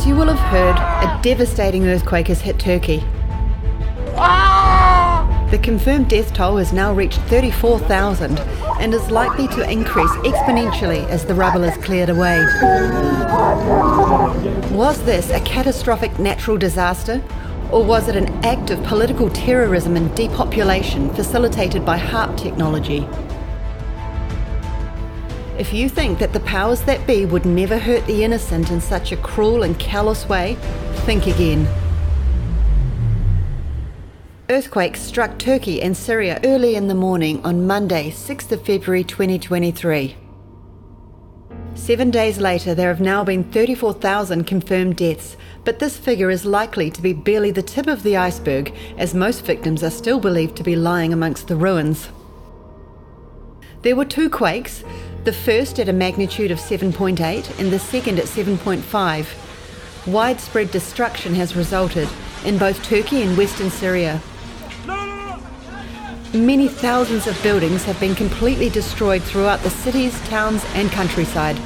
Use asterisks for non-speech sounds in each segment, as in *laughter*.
As you will have heard, a devastating earthquake has hit Turkey. The confirmed death toll has now reached 34,000 and is likely to increase exponentially as the rubble is cleared away. Was this a catastrophic natural disaster? Or was it an act of political terrorism and depopulation facilitated by HAARP technology? If you think that the powers that be would never hurt the innocent in such a cruel and callous way, think again. Earthquakes struck Turkey and Syria early in the morning on Monday, 6th of February 2023. Seven days later, there have now been 34,000 confirmed deaths, but this figure is likely to be barely the tip of the iceberg, as most victims are still believed to be lying amongst the ruins. There were two quakes, the first at a magnitude of 7.8 and the second at 7.5. Widespread destruction has resulted in both Turkey and western Syria. Many thousands of buildings have been completely destroyed throughout the cities, towns, and countryside.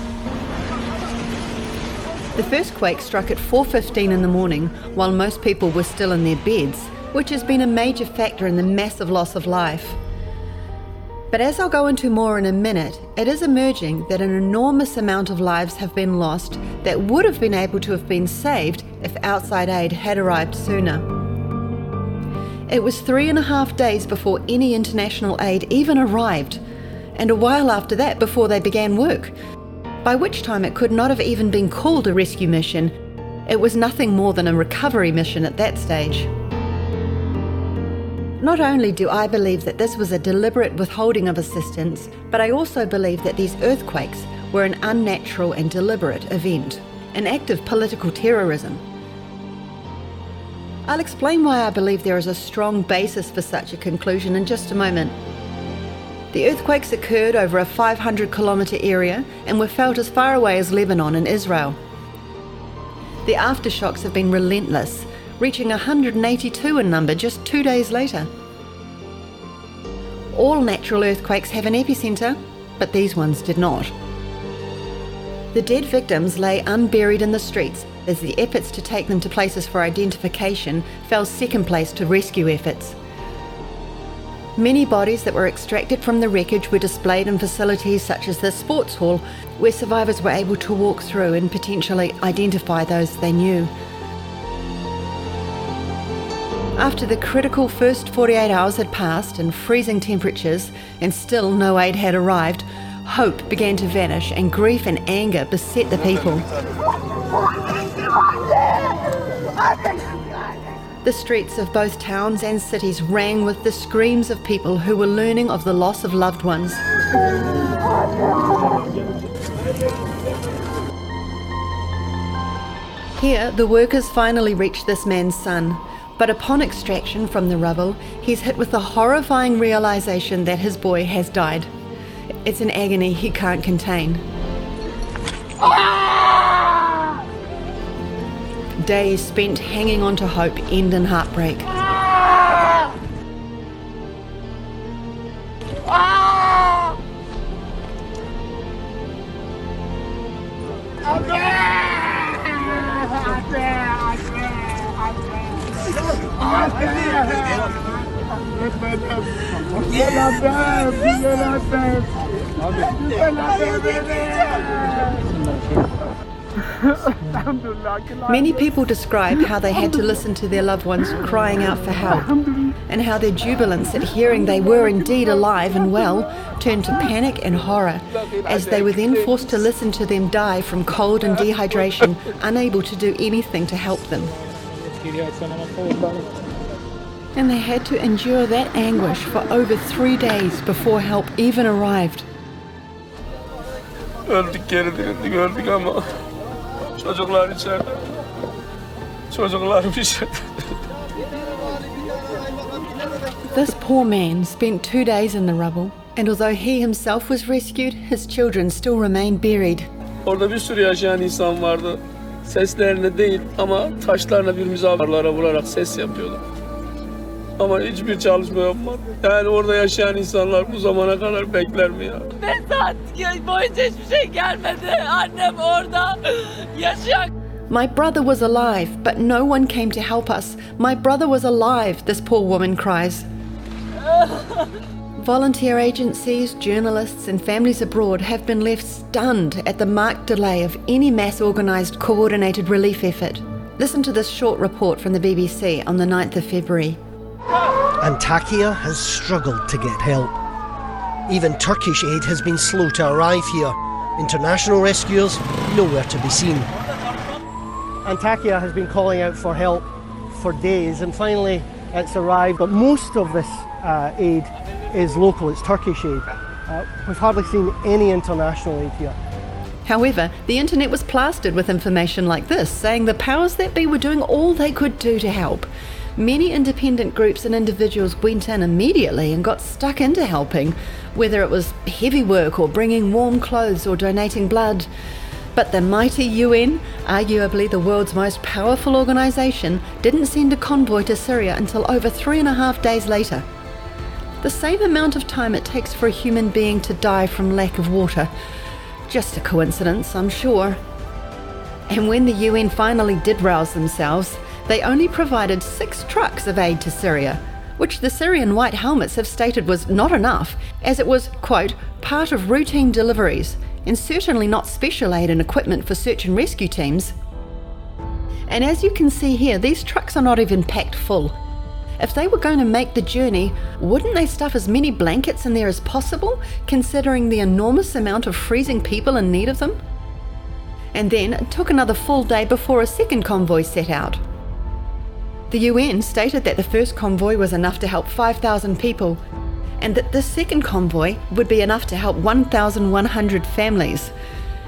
The first quake struck at 4:15 in the morning while most people were still in their beds, which has been a major factor in the massive loss of life. But as I'll go into more in a minute, it is emerging that an enormous amount of lives have been lost that would have been able to have been saved if outside aid had arrived sooner. It was three and a half days before any international aid even arrived, and a while after that before they began work, by which time it could not have even been called a rescue mission. It was nothing more than a recovery mission at that stage. Not only do I believe that this was a deliberate withholding of assistance, but I also believe that these earthquakes were an unnatural and deliberate event, an act of political terrorism. I'll explain why I believe there is a strong basis for such a conclusion in just a moment. The earthquakes occurred over a 500 kilometre area and were felt as far away as Lebanon and Israel. The aftershocks have been relentless, reaching 182 in number just two days later. All natural earthquakes have an epicentre, but these ones did not. The dead victims lay unburied in the streets as the efforts to take them to places for identification fell second place to rescue efforts. Many bodies that were extracted from the wreckage were displayed in facilities such as the sports hall, where survivors were able to walk through and potentially identify those they knew. After the critical first 48 hours had passed and freezing temperatures, and still no aid had arrived, hope began to vanish and grief and anger beset the people. The streets of both towns and cities rang with the screams of people who were learning of the loss of loved ones. Here, the workers finally reached this man's son, but upon extraction from the rubble, he's hit with the horrifying realization that his boy has died. It's an agony he can't contain. Days spent hanging on to hope end in heartbreak. Many people describe how they had to listen to their loved ones crying out for help, and how their jubilance at hearing they were indeed alive and well turned to panic and horror, as they were then forced to listen to them die from cold and dehydration, unable to do anything to help them. And they had to endure that anguish for over three days before help even arrived. This poor man spent two days in the rubble, and although he himself was rescued, his children still remained buried. Bir sürü yaşayan insan vardı. Değil ama vurarak ses yapıyordu. Ama hiçbir çalışma yapmadı. Yani orada yaşayan insanlar bu zamana kadar bekler mi ya? Beş saat boyunca hiçbir şey gelmedi. Annem orada yaşıyor. My brother was alive, but no one came to help us. My brother was alive, this poor woman cries. *laughs* Volunteer agencies, journalists, and families abroad have been left stunned at the marked delay of any mass organised coordinated relief effort. Listen to this short report from the BBC on the 9th of February. Antakya has struggled to get help. Even Turkish aid has been slow to arrive here. International rescuers nowhere to be seen. Antakya has been calling out for help for days and finally it's arrived. But most of this uh, aid is local, it's Turkish aid. Uh, we've hardly seen any international aid here. However, the internet was plastered with information like this, saying the powers that be were doing all they could do to help. Many independent groups and individuals went in immediately and got stuck into helping, whether it was heavy work or bringing warm clothes or donating blood. But the mighty UN, arguably the world's most powerful organisation, didn't send a convoy to Syria until over three and a half days later. The same amount of time it takes for a human being to die from lack of water. Just a coincidence, I'm sure. And when the UN finally did rouse themselves, they only provided six trucks of aid to Syria, which the Syrian White Helmets have stated was not enough, as it was, quote, part of routine deliveries, and certainly not special aid and equipment for search and rescue teams. And as you can see here, these trucks are not even packed full. If they were going to make the journey, wouldn't they stuff as many blankets in there as possible, considering the enormous amount of freezing people in need of them? And then it took another full day before a second convoy set out. The UN stated that the first convoy was enough to help 5,000 people, and that the second convoy would be enough to help 1,100 families.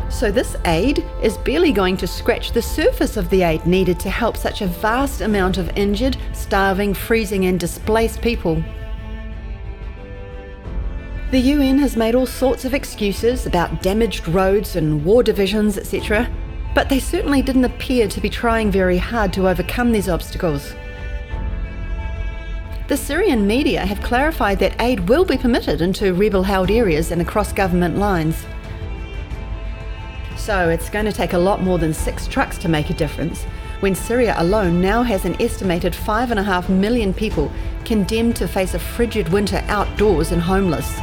So, this aid is barely going to scratch the surface of the aid needed to help such a vast amount of injured, starving, freezing, and displaced people. The UN has made all sorts of excuses about damaged roads and war divisions, etc but they certainly didn't appear to be trying very hard to overcome these obstacles. The Syrian media have clarified that aid will be permitted into rebel held areas and across government lines. So it's going to take a lot more than six trucks to make a difference, when Syria alone now has an estimated 5.5 million people condemned to face a frigid winter outdoors and homeless.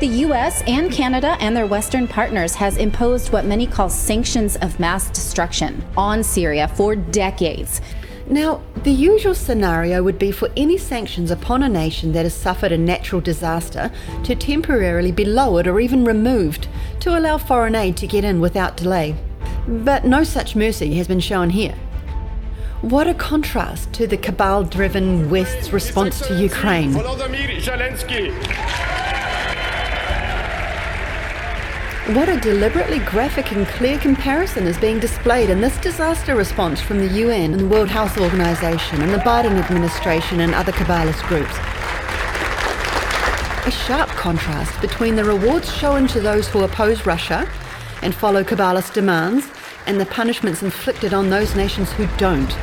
The US and Canada and their Western partners has imposed what many call sanctions of mass destruction on Syria for decades. Now, the usual scenario would be for any sanctions upon a nation that has suffered a natural disaster to temporarily be lowered or even removed to allow foreign aid to get in without delay. But no such mercy has been shown here. What a contrast to the cabal driven West's response to Ukraine. What a deliberately graphic and clear comparison is being displayed in this disaster response from the UN and the World Health Organization and the Biden administration and other cabalist groups. A sharp contrast between the rewards shown to those who oppose Russia and follow cabalist demands and the punishments inflicted on those nations who don't.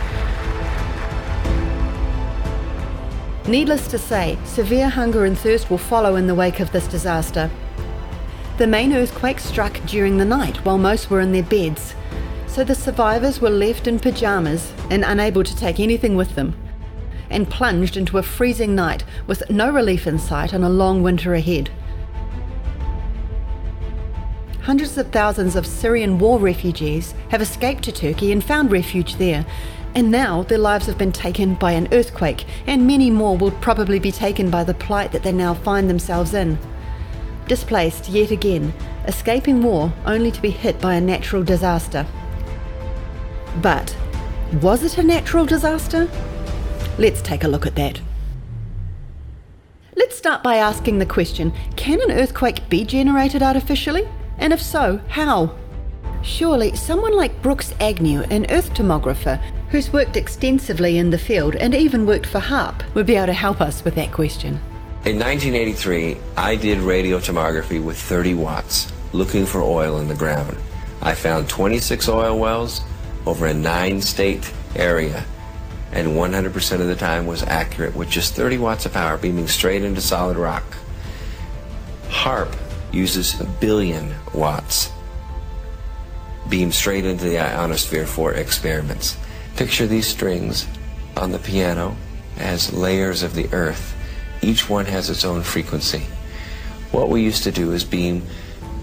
Needless to say, severe hunger and thirst will follow in the wake of this disaster. The main earthquake struck during the night while most were in their beds, so the survivors were left in pyjamas and unable to take anything with them, and plunged into a freezing night with no relief in sight and a long winter ahead. Hundreds of thousands of Syrian war refugees have escaped to Turkey and found refuge there, and now their lives have been taken by an earthquake, and many more will probably be taken by the plight that they now find themselves in displaced yet again, escaping war only to be hit by a natural disaster. But was it a natural disaster? Let's take a look at that. Let's start by asking the question can an earthquake be generated artificially? And if so, how? Surely someone like Brooks Agnew, an earth tomographer who's worked extensively in the field and even worked for HAARP, would be able to help us with that question. In 1983, I did radio tomography with 30 watts, looking for oil in the ground. I found 26 oil wells over a nine state area, and 100% of the time was accurate with just 30 watts of power beaming straight into solid rock. HAARP uses a billion watts. beamed straight into the ionosphere for experiments. Picture these strings on the piano as layers of the earth. Each one has its own frequency. What we used to do is beam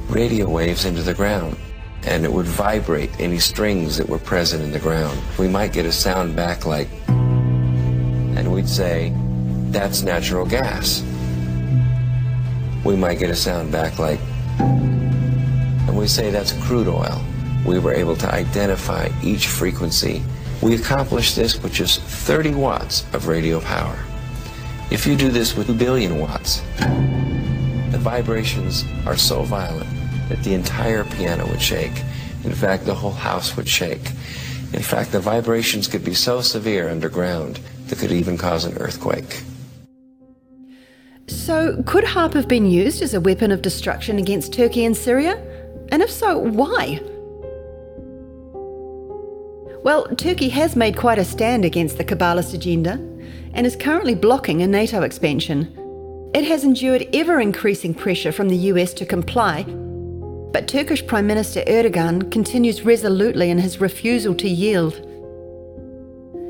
radio waves into the ground and it would vibrate any strings that were present in the ground. We might get a sound back like, and we'd say, that's natural gas. We might get a sound back like, and we say that's crude oil. We were able to identify each frequency. We accomplished this with just 30 watts of radio power. If you do this with a billion watts, the vibrations are so violent that the entire piano would shake. In fact, the whole house would shake. In fact, the vibrations could be so severe underground that could even cause an earthquake. So, could HAARP have been used as a weapon of destruction against Turkey and Syria? And if so, why? Well, Turkey has made quite a stand against the cabalist agenda and is currently blocking a NATO expansion. It has endured ever increasing pressure from the US to comply but Turkish Prime Minister Erdogan continues resolutely in his refusal to yield.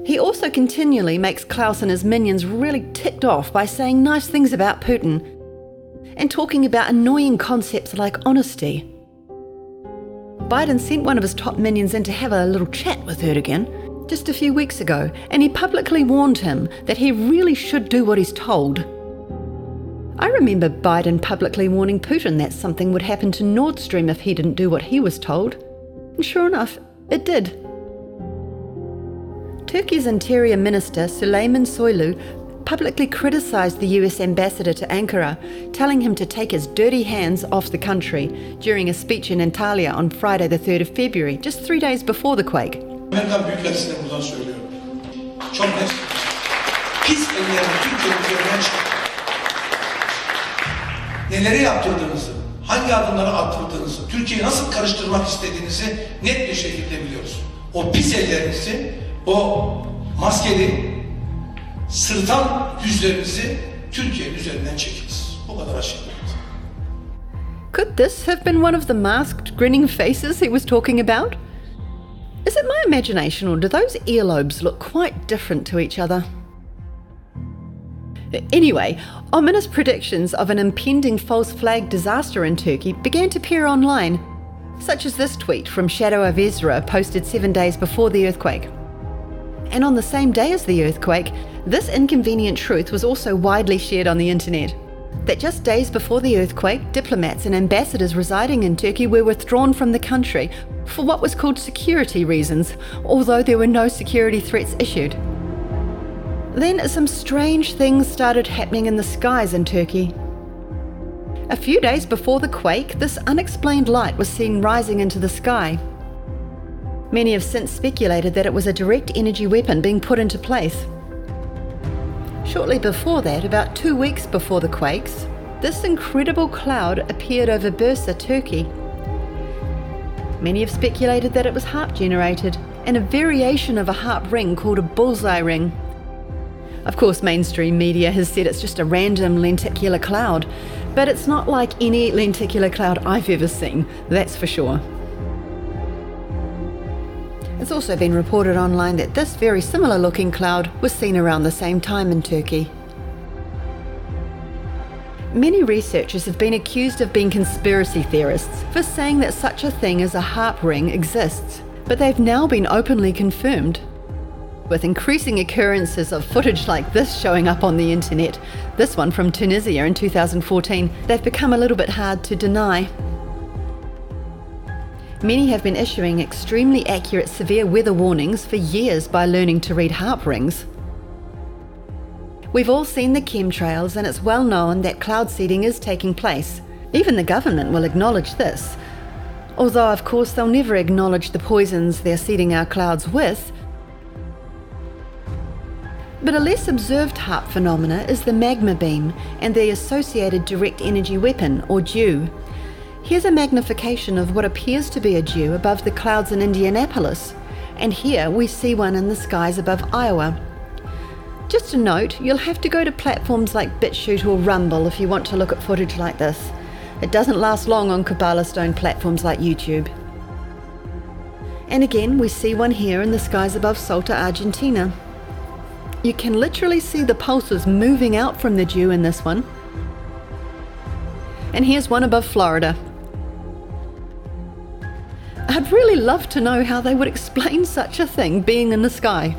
He also continually makes Klaus and his minions really ticked off by saying nice things about Putin and talking about annoying concepts like honesty. Biden sent one of his top minions in to have a little chat with Erdogan just a few weeks ago, and he publicly warned him that he really should do what he's told. I remember Biden publicly warning Putin that something would happen to Nord Stream if he didn't do what he was told. And sure enough, it did. Turkey's Interior Minister Süleyman Soylu publicly criticised the US ambassador to Ankara, telling him to take his dirty hands off the country during a speech in Antalya on Friday, the 3rd of February, just three days before the quake. Amerikan Büyükelçisi'ne buradan söylüyorum. Çok net. Pis ellerini Türkiye üzerinden çıkar. neleri yaptırdığınızı, hangi adımları attırdığınızı, Türkiye'yi nasıl karıştırmak istediğinizi net bir şekilde biliyoruz. O pis ellerinizi, o maskeli, sırtan yüzlerinizi Türkiye'nin üzerinden çekiniz. Bu kadar açık. Could this have been one of the masked, grinning faces he was talking about? Is it my imagination, or do those earlobes look quite different to each other? Anyway, ominous predictions of an impending false flag disaster in Turkey began to appear online, such as this tweet from Shadow of Ezra posted seven days before the earthquake. And on the same day as the earthquake, this inconvenient truth was also widely shared on the internet. That just days before the earthquake, diplomats and ambassadors residing in Turkey were withdrawn from the country for what was called security reasons, although there were no security threats issued. Then some strange things started happening in the skies in Turkey. A few days before the quake, this unexplained light was seen rising into the sky. Many have since speculated that it was a direct energy weapon being put into place. Shortly before that, about two weeks before the quakes, this incredible cloud appeared over Bursa, Turkey. Many have speculated that it was HAARP generated and a variation of a HAARP ring called a bullseye ring. Of course, mainstream media has said it's just a random lenticular cloud, but it's not like any lenticular cloud I've ever seen, that's for sure. It's also been reported online that this very similar looking cloud was seen around the same time in Turkey. Many researchers have been accused of being conspiracy theorists for saying that such a thing as a HAARP ring exists, but they've now been openly confirmed. With increasing occurrences of footage like this showing up on the internet, this one from Tunisia in 2014, they've become a little bit hard to deny. Many have been issuing extremely accurate severe weather warnings for years by learning to read HAARP rings. We've all seen the chemtrails, and it's well known that cloud seeding is taking place. Even the government will acknowledge this. Although, of course, they'll never acknowledge the poisons they're seeding our clouds with, but a less observed HAARP phenomena is the magma beam and the associated direct energy weapon, or DEW. Here's a magnification of what appears to be a DEW above the clouds in Indianapolis, and here we see one in the skies above Iowa. Just a note, you'll have to go to platforms like BitChute or Rumble if you want to look at footage like this. It doesn't last long on cabalist Stone platforms like YouTube. And again, we see one here in the skies above Salta, Argentina. You can literally see the pulses moving out from the DEW in this one. And here's one above Florida. I'd really love to know how they would explain such a thing being in the sky.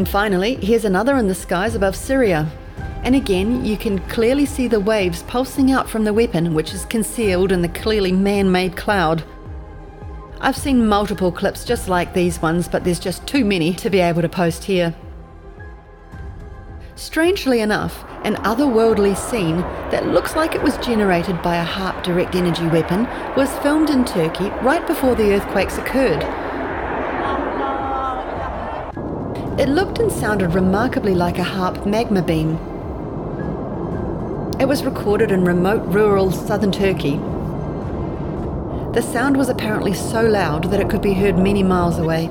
And finally, here's another in the skies above Syria. And again, you can clearly see the waves pulsing out from the weapon, which is concealed in the clearly man made cloud. I've seen multiple clips just like these ones, but there's just too many to be able to post here. Strangely enough, an otherworldly scene that looks like it was generated by a HAARP direct energy weapon was filmed in Turkey right before the earthquakes occurred. It looked and sounded remarkably like a HAARP magma beam. It was recorded in remote rural southern Turkey the sound was apparently so loud that it could be heard many miles away.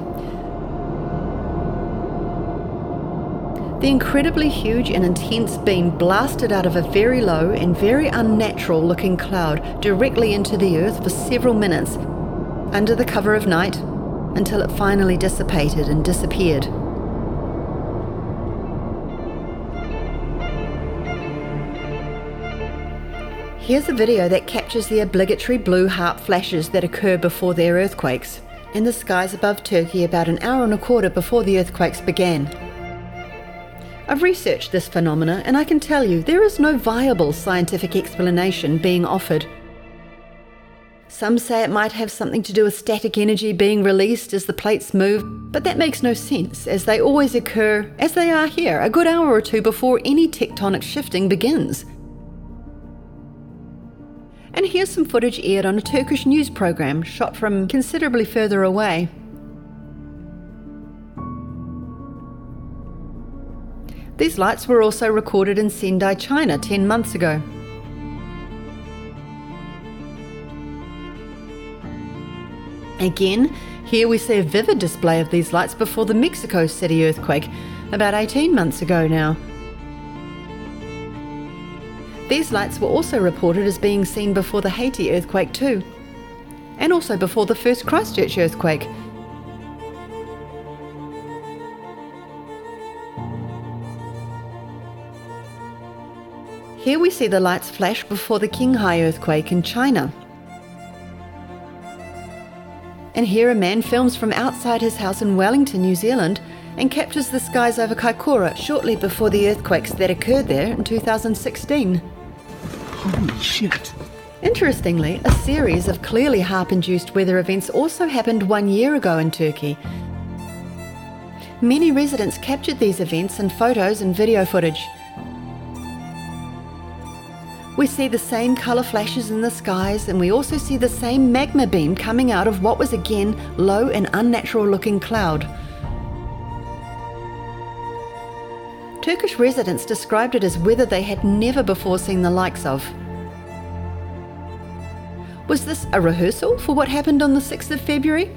The incredibly huge and intense beam blasted out of a very low and very unnatural looking cloud directly into the earth for several minutes, under the cover of night, until it finally dissipated and disappeared. Here's a video that captures the obligatory blue HAARP flashes that occur before their earthquakes, in the skies above Turkey about an hour and a quarter before the earthquakes began. I've researched this phenomena and I can tell you there is no viable scientific explanation being offered. Some say it might have something to do with static energy being released as the plates move, but that makes no sense as they always occur, as they are here, a good hour or two before any tectonic shifting begins. And here's some footage aired on a Turkish news program shot from considerably further away. These lights were also recorded in Sendai, China 10 months ago. Again, here we see a vivid display of these lights before the Mexico City earthquake, about 18 months ago now. These lights were also reported as being seen before the Haiti earthquake, too, and also before the first Christchurch earthquake. Here we see the lights flash before the Qinghai earthquake in China. And here a man films from outside his house in Wellington, New Zealand, and captures the skies over Kaikoura shortly before the earthquakes that occurred there in 2016. Holy shit. Interestingly, a series of clearly HAARP induced weather events also happened one year ago in Turkey. Many residents captured these events in photos and video footage. We see the same colour flashes in the skies, and we also see the same magma beam coming out of what was again low and unnatural looking cloud. Turkish residents described it as weather they had never before seen the likes of. Was this a rehearsal for what happened on the 6th of February?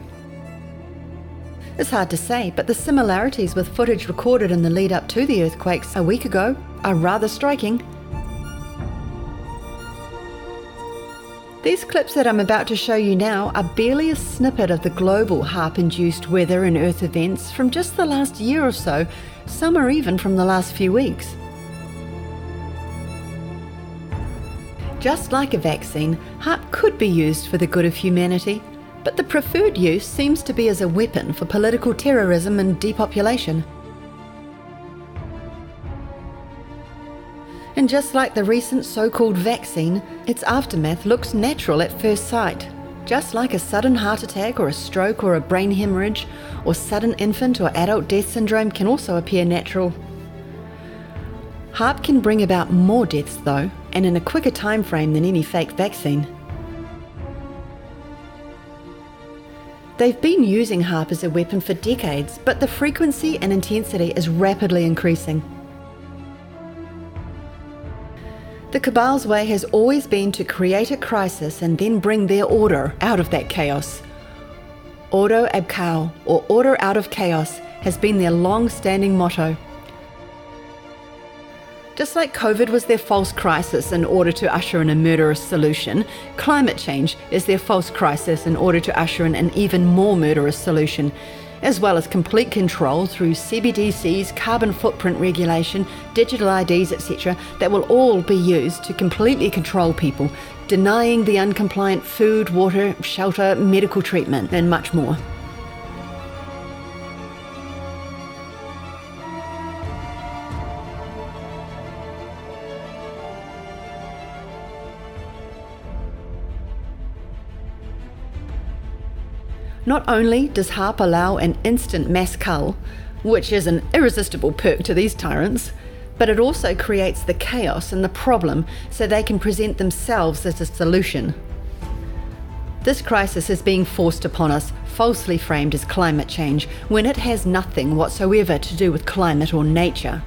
It's hard to say, but the similarities with footage recorded in the lead up to the earthquakes a week ago are rather striking. These clips that I'm about to show you now are barely a snippet of the global HAARP induced weather and earth events from just the last year or so some are even from the last few weeks. Just like a vaccine, HAARP could be used for the good of humanity, but the preferred use seems to be as a weapon for political terrorism and depopulation. And just like the recent so called vaccine, its aftermath looks natural at first sight just like a sudden heart attack or a stroke or a brain hemorrhage or sudden infant or adult death syndrome can also appear natural. HAARP can bring about more deaths though, and in a quicker time frame than any fake vaccine. They've been using HAARP as a weapon for decades, but the frequency and intensity is rapidly increasing. The cabal's way has always been to create a crisis and then bring their order out of that chaos. Ordo ab chaos, or order out of chaos, has been their long standing motto. Just like COVID was their false crisis in order to usher in a murderous solution, climate change is their false crisis in order to usher in an even more murderous solution, as well as complete control through CBDCs, carbon footprint regulation, digital IDs, etc., that will all be used to completely control people, denying the uncompliant food, water, shelter, medical treatment, and much more. Not only does HAARP allow an instant mass cull, which is an irresistible perk to these tyrants, but it also creates the chaos and the problem so they can present themselves as a solution. This crisis is being forced upon us, falsely framed as climate change, when it has nothing whatsoever to do with climate or nature.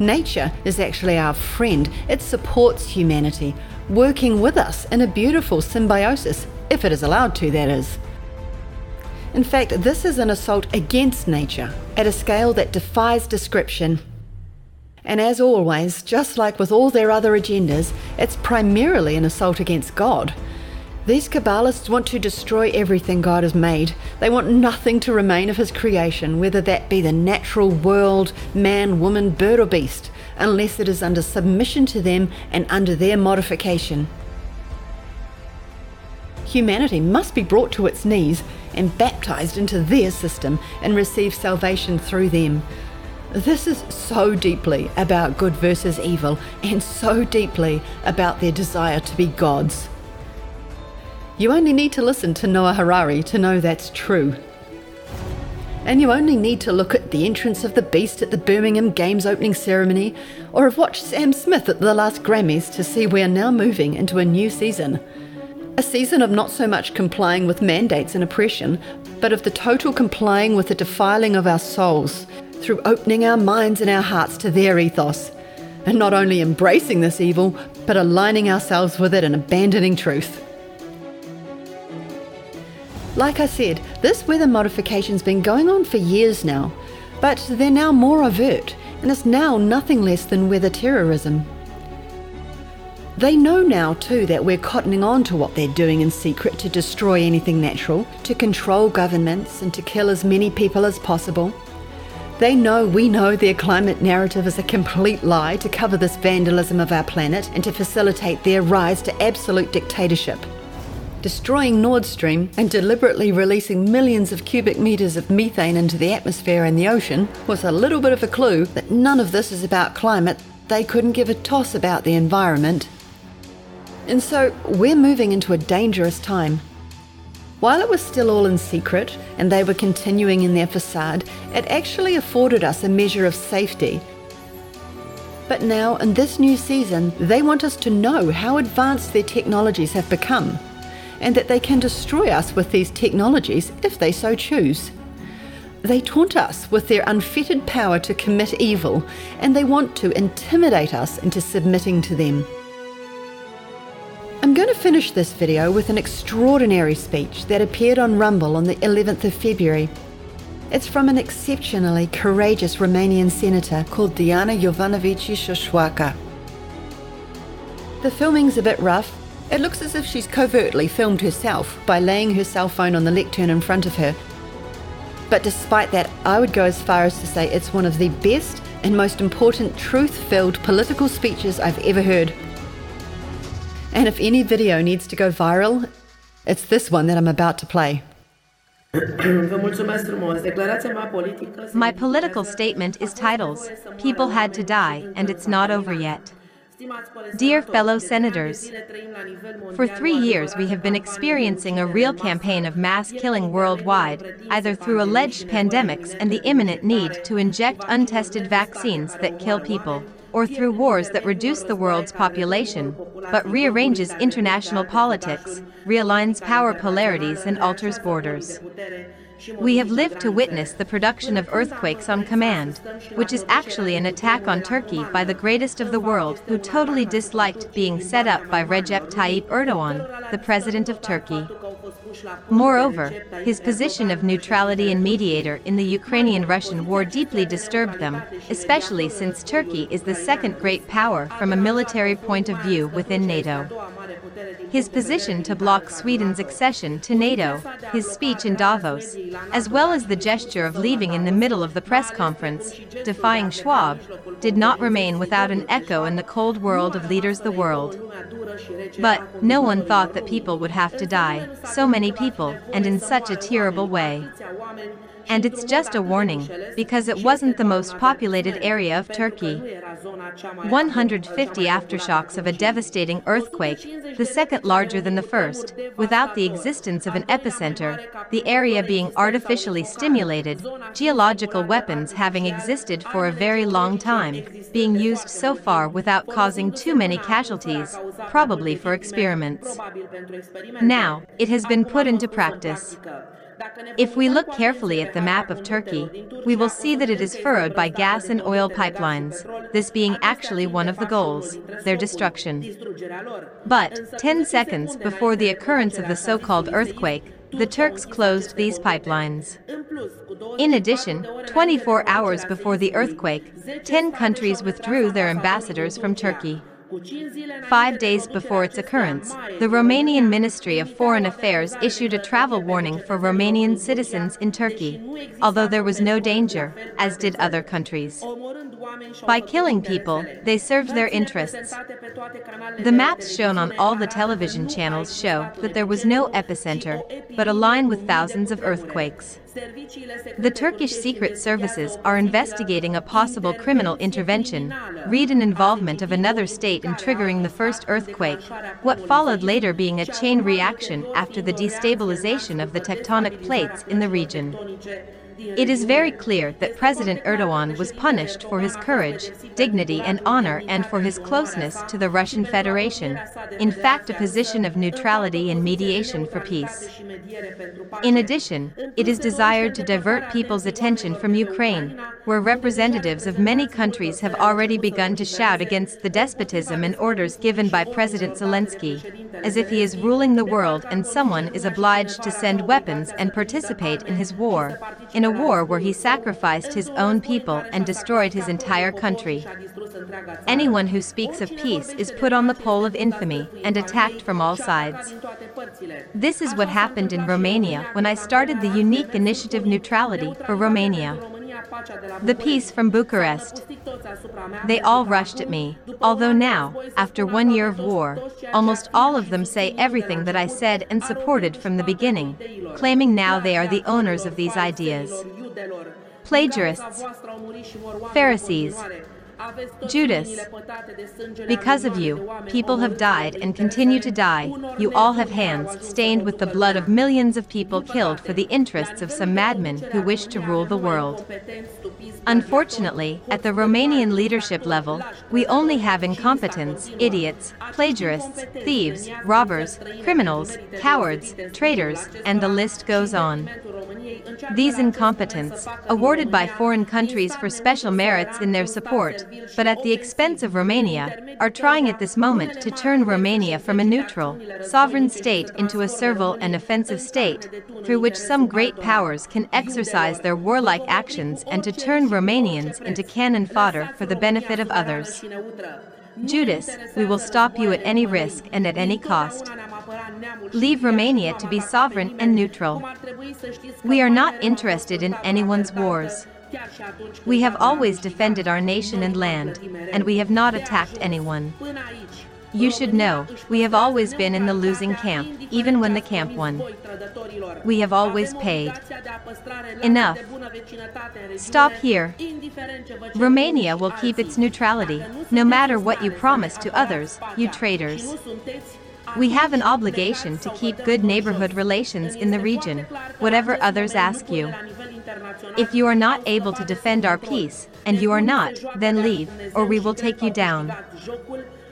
Nature is actually our friend, it supports humanity, working with us in a beautiful symbiosis, if it is allowed to, that is. In fact, this is an assault against nature at a scale that defies description. And as always, just like with all their other agendas, it's primarily an assault against God. These cabalists want to destroy everything God has made. They want nothing to remain of His creation, whether that be the natural world, man, woman, bird, or beast, unless it is under submission to them and under their modification. Humanity must be brought to its knees and baptized into their system and receive salvation through them. This is so deeply about good versus evil and so deeply about their desire to be gods. You only need to listen to Noah Harari to know that's true. And you only need to look at the entrance of the beast at the Birmingham Games opening ceremony or have watched Sam Smith at the last Grammys to see we are now moving into a new season. A season of not so much complying with mandates and oppression, but of the total complying with the defiling of our souls through opening our minds and our hearts to their ethos, and not only embracing this evil, but aligning ourselves with it and abandoning truth. Like I said, this weather modification's been going on for years now, but they're now more overt, and it's now nothing less than weather terrorism. They know now too that we're cottoning on to what they're doing in secret to destroy anything natural, to control governments, and to kill as many people as possible. They know we know their climate narrative is a complete lie to cover this vandalism of our planet and to facilitate their rise to absolute dictatorship. Destroying Nord Stream and deliberately releasing millions of cubic meters of methane into the atmosphere and the ocean was a little bit of a clue that none of this is about climate. They couldn't give a toss about the environment. And so we're moving into a dangerous time. While it was still all in secret and they were continuing in their facade, it actually afforded us a measure of safety. But now, in this new season, they want us to know how advanced their technologies have become, and that they can destroy us with these technologies if they so choose. They taunt us with their unfettered power to commit evil, and they want to intimidate us into submitting to them. Finish this video with an extraordinary speech that appeared on Rumble on the 11th of February. It's from an exceptionally courageous Romanian senator called Diana Iovanovici Șoșoacă. The filming's a bit rough. It looks as if she's covertly filmed herself by laying her cell phone on the lectern in front of her. But despite that, I would go as far as to say it's one of the best and most important truth filled political speeches I've ever heard. And if any video needs to go viral, it's this one that I'm about to play. My political statement is titles People Had to Die, and It's Not Over Yet. Dear fellow senators, for three years we have been experiencing a real campaign of mass killing worldwide, either through alleged pandemics and the imminent need to inject untested vaccines that kill people or through wars that reduce the world's population, but rearranges international politics, realigns power polarities and alters borders. We have lived to witness the production of earthquakes on command, which is actually an attack on Turkey by the greatest of the world who totally disliked being set up by Recep Tayyip Erdogan, the president of Turkey. Moreover, his position of neutrality and mediator in the Ukrainian-Russian war deeply disturbed them, especially since Turkey is the second great power from a military point of view within NATO. His position to block Sweden's accession to NATO, his speech in Davos, as well as the gesture of leaving in the middle of the press conference, defying Schwab, did not remain without an echo in the cold world of leaders the world. But no one thought that people would have to die, so many people, and in such a terrible way. And it's just a warning, because it wasn't the most populated area of Turkey. 150 aftershocks of a devastating earthquake, the second larger than the first, without the existence of an epicenter, the area being artificially stimulated, geological weapons having existed for a very long time, being used so far without causing too many casualties, probably for experiments. Now, it has been put into practice. If we look carefully at the map of Turkey, we will see that it is furrowed by gas and oil pipelines, this being actually one of the goals, their destruction. But, 10 seconds before the occurrence of the so-called earthquake, the Turks closed these pipelines. In addition, 24 hours before the earthquake, 10 countries withdrew their ambassadors from Turkey. Five days before its occurrence, the Romanian Ministry of Foreign Affairs issued a travel warning for Romanian citizens in Turkey, although there was no danger, as did other countries. By killing people, they served their interests. The maps shown on all the television channels show that there was no epicenter, but a line with thousands of earthquakes. The Turkish secret services are investigating a possible criminal intervention, read an involvement of another state in triggering the first earthquake, what followed later being a chain reaction after the destabilization of the tectonic plates in the region. It is very clear that President Erdogan was punished for his courage, dignity and honor and for his closeness to the Russian Federation, in fact a position of neutrality and mediation for peace. In addition, it is desired to divert people's attention from Ukraine, where representatives of many countries have already begun to shout against the despotism and orders given by President Zelensky, as if he is ruling the world and someone is obliged to send weapons and participate in his war, in a war where he sacrificed his own people and destroyed his entire country. Anyone who speaks of peace is put on the pole of infamy and attacked from all sides. This is what happened in Romania when I started the unique initiative Neutrality for Romania. The peace from Bucharest. They all rushed at me, although now, after one year of war, almost all of them say everything that I said and supported from the beginning, claiming now they are the owners of these ideas. Plagiarists, Pharisees, Judas, because of you, people have died and continue to die. You all have hands stained with the blood of millions of people killed for the interests of some madmen who wish to rule the world. Unfortunately, at the Romanian leadership level, we only have incompetents, idiots, plagiarists, thieves, robbers, criminals, cowards, traitors, and the list goes on. These incompetents, awarded by foreign countries for special merits in their support, but at the expense of Romania, are trying at this moment to turn Romania from a neutral, sovereign state into a servile and offensive state, through which some great powers can exercise their warlike actions and to turn Romanians into cannon fodder for the benefit of others. Judas, we will stop you at any risk and at any cost. Leave Romania to be sovereign and neutral. We are not interested in anyone's wars. We have always defended our nation and land, and we have not attacked anyone. You should know, we have always been in the losing camp, even when the camp won. We have always paid. Enough. Stop here. Romania will keep its neutrality, no matter what you promise to others, you traitors. We have an obligation to keep good neighborhood relations in the region, whatever others ask you. If you are not able to defend our peace, and you are not, then leave, or we will take you down.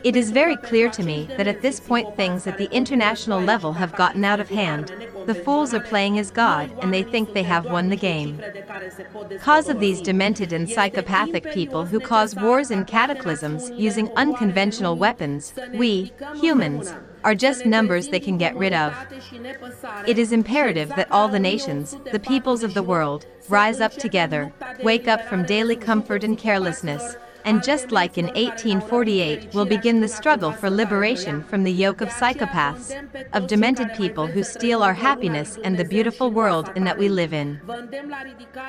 It is very clear to me that at this point things at the international level have gotten out of hand. The fools are playing as God and they think they have won the game. Cause of these demented and psychopathic people who cause wars and cataclysms using unconventional weapons, we, humans, are just numbers they can get rid of. It is imperative that all the nations, the peoples of the world, rise up together, wake up from daily comfort and carelessness, and just like in 1848 will begin the struggle for liberation from the yoke of psychopaths, of demented people who steal our happiness and the beautiful world in that we live in.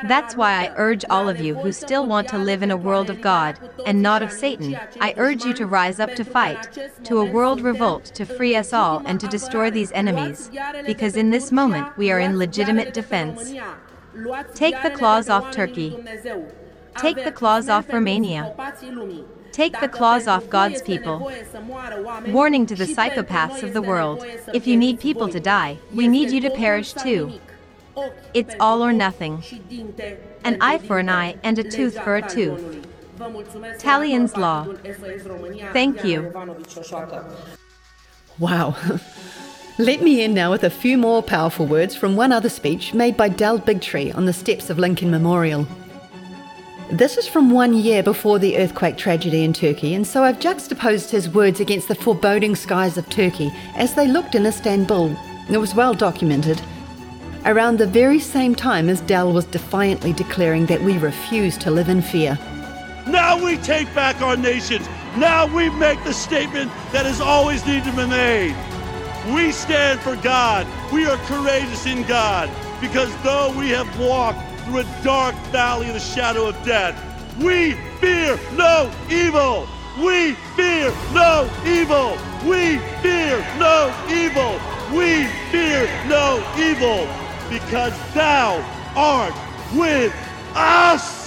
That's why I urge all of you who still want to live in a world of God, and not of Satan, I urge you to rise up to fight, to a world revolt to free us all and to destroy these enemies, because in this moment we are in legitimate defense. Take the claws off Turkey. Take the claws off Romania. Take the claws off God's people. Warning to the psychopaths of the world if you need people to die, we need you to perish too. It's all or nothing. An eye for an eye and a tooth for a tooth. Talion's Law. Thank you. Wow. *laughs* Let me end now with a few more powerful words from one other speech made by Del Bigtree on the steps of Lincoln Memorial. This is from one year before the earthquake tragedy in Turkey, and so I've juxtaposed his words against the foreboding skies of Turkey as they looked in Istanbul. It was well documented. Around the very same time as Del was defiantly declaring that we refuse to live in fear. Now we take back our nations. Now we make the statement that has always needed to be made. We stand for God. We are courageous in God because though we have walked through a dark valley of the shadow of death. We fear no evil. We fear no evil. We fear no evil. We fear no evil because thou art with us.